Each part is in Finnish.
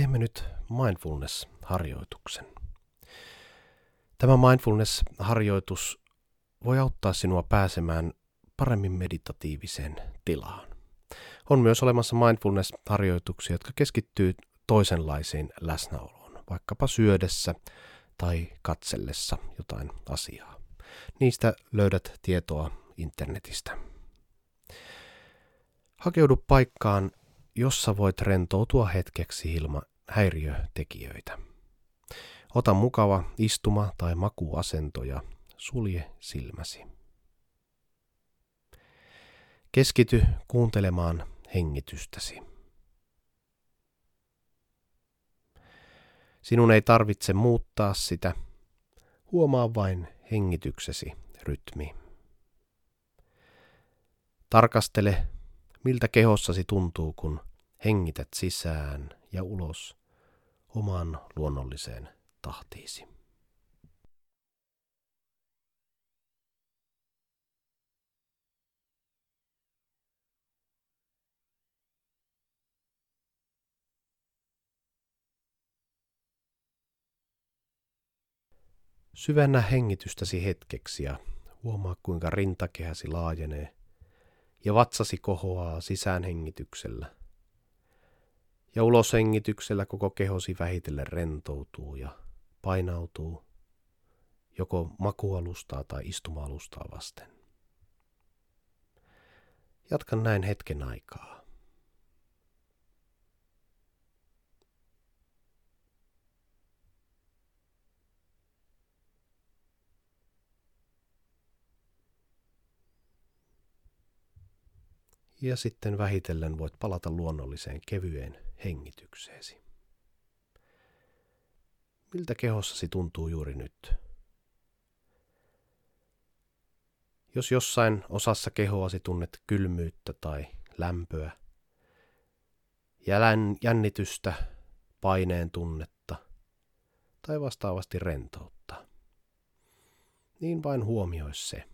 teemme nyt mindfulness-harjoituksen. Tämä mindfulness-harjoitus voi auttaa sinua pääsemään paremmin meditatiiviseen tilaan. On myös olemassa mindfulness-harjoituksia, jotka keskittyy toisenlaisiin läsnäoloon, vaikkapa syödessä tai katsellessa jotain asiaa. Niistä löydät tietoa internetistä. Hakeudu paikkaan, jossa voit rentoutua hetkeksi ilman häiriötekijöitä. Ota mukava istuma- tai makuasento ja sulje silmäsi. Keskity kuuntelemaan hengitystäsi. Sinun ei tarvitse muuttaa sitä, huomaa vain hengityksesi rytmi. Tarkastele, miltä kehossasi tuntuu, kun hengität sisään ja ulos omaan luonnolliseen tahtiisi. Syvennä hengitystäsi hetkeksi ja huomaa kuinka rintakehäsi laajenee ja vatsasi kohoaa sisäänhengityksellä. Ja uloshengityksellä koko kehosi vähitellen rentoutuu ja painautuu joko makualustaa tai istuma-alustaa vasten. Jatkan näin hetken aikaa. ja sitten vähitellen voit palata luonnolliseen kevyeen hengitykseesi. Miltä kehossasi tuntuu juuri nyt? Jos jossain osassa kehoasi tunnet kylmyyttä tai lämpöä, jännitystä, paineen tunnetta tai vastaavasti rentoutta, niin vain huomioi se,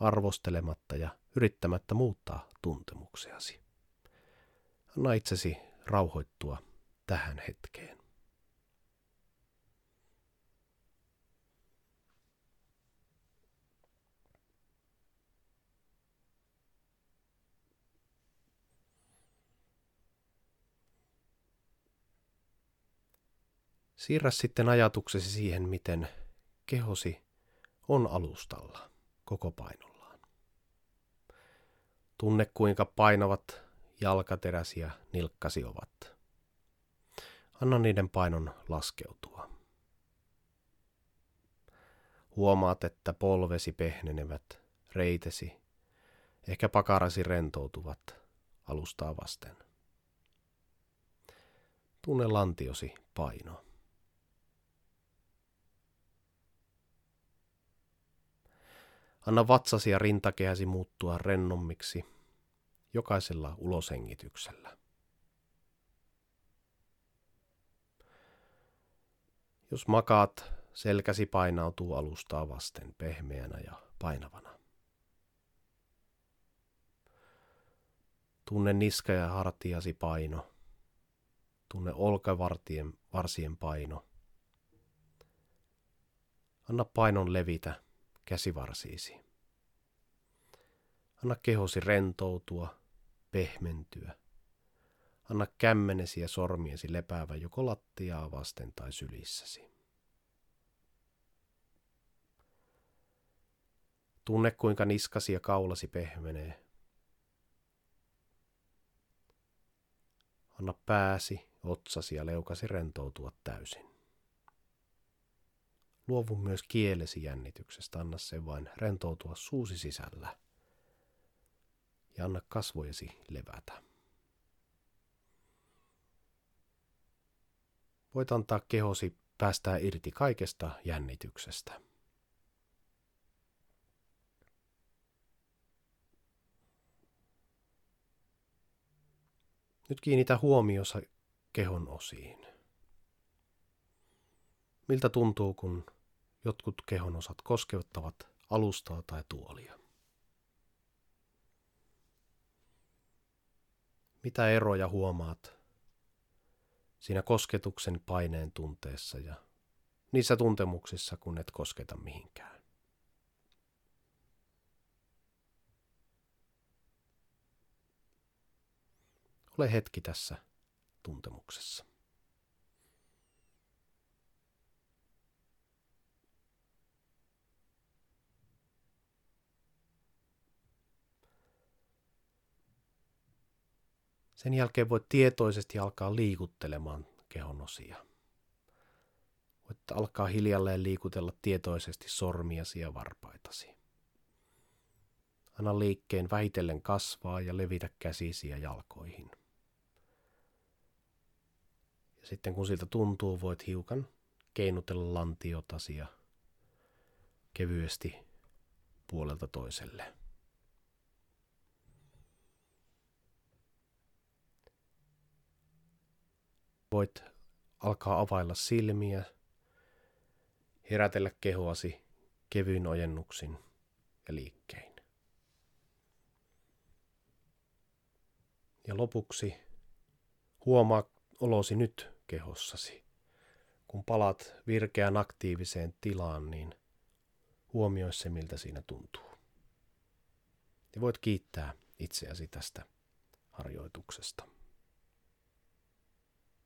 arvostelematta ja yrittämättä muuttaa tuntemuksiasi. Anna itsesi rauhoittua tähän hetkeen. Siirrä sitten ajatuksesi siihen, miten kehosi on alustalla koko painolla. Tunne kuinka painavat jalkateräsi ja nilkkasi ovat. Anna niiden painon laskeutua. Huomaat, että polvesi pehnenevät, reitesi, ehkä pakarasi rentoutuvat alustaa vasten. Tunne lantiosi paino. Anna vatsasi ja rintakehäsi muuttua rennommiksi jokaisella uloshengityksellä. Jos makaat, selkäsi painautuu alustaa vasten pehmeänä ja painavana. Tunne niska ja hartiasi paino. Tunne olkavartien varsien paino. Anna painon levitä käsivarsiisi. Anna kehosi rentoutua, pehmentyä. Anna kämmenesi ja sormiesi lepäävä joko lattiaa vasten tai sylissäsi. Tunne kuinka niskasi ja kaulasi pehmenee. Anna pääsi, otsasi ja leukasi rentoutua täysin. Luovu myös kielesi jännityksestä, anna sen vain rentoutua suusi sisällä. Ja anna kasvojesi levätä. Voit antaa kehosi päästää irti kaikesta jännityksestä. Nyt kiinnitä huomiossa kehon osiin. Miltä tuntuu, kun jotkut kehonosat koskettavat alustaa tai tuolia? Mitä eroja huomaat siinä kosketuksen paineen tunteessa ja niissä tuntemuksissa, kun et kosketa mihinkään. Ole hetki tässä tuntemuksessa. Sen jälkeen voit tietoisesti alkaa liikuttelemaan kehon osia. Voit alkaa hiljalleen liikutella tietoisesti sormiasi ja varpaitasi. Anna liikkeen vähitellen kasvaa ja levitä käsisi ja jalkoihin. Ja sitten kun siltä tuntuu, voit hiukan keinutella lantiotasi ja kevyesti puolelta toiselle. Voit alkaa availla silmiä, herätellä kehoasi kevyin ojennuksin ja liikkein. Ja lopuksi huomaa olosi nyt kehossasi. Kun palat virkeään aktiiviseen tilaan, niin huomioi se, miltä siinä tuntuu. Ja voit kiittää itseäsi tästä harjoituksesta.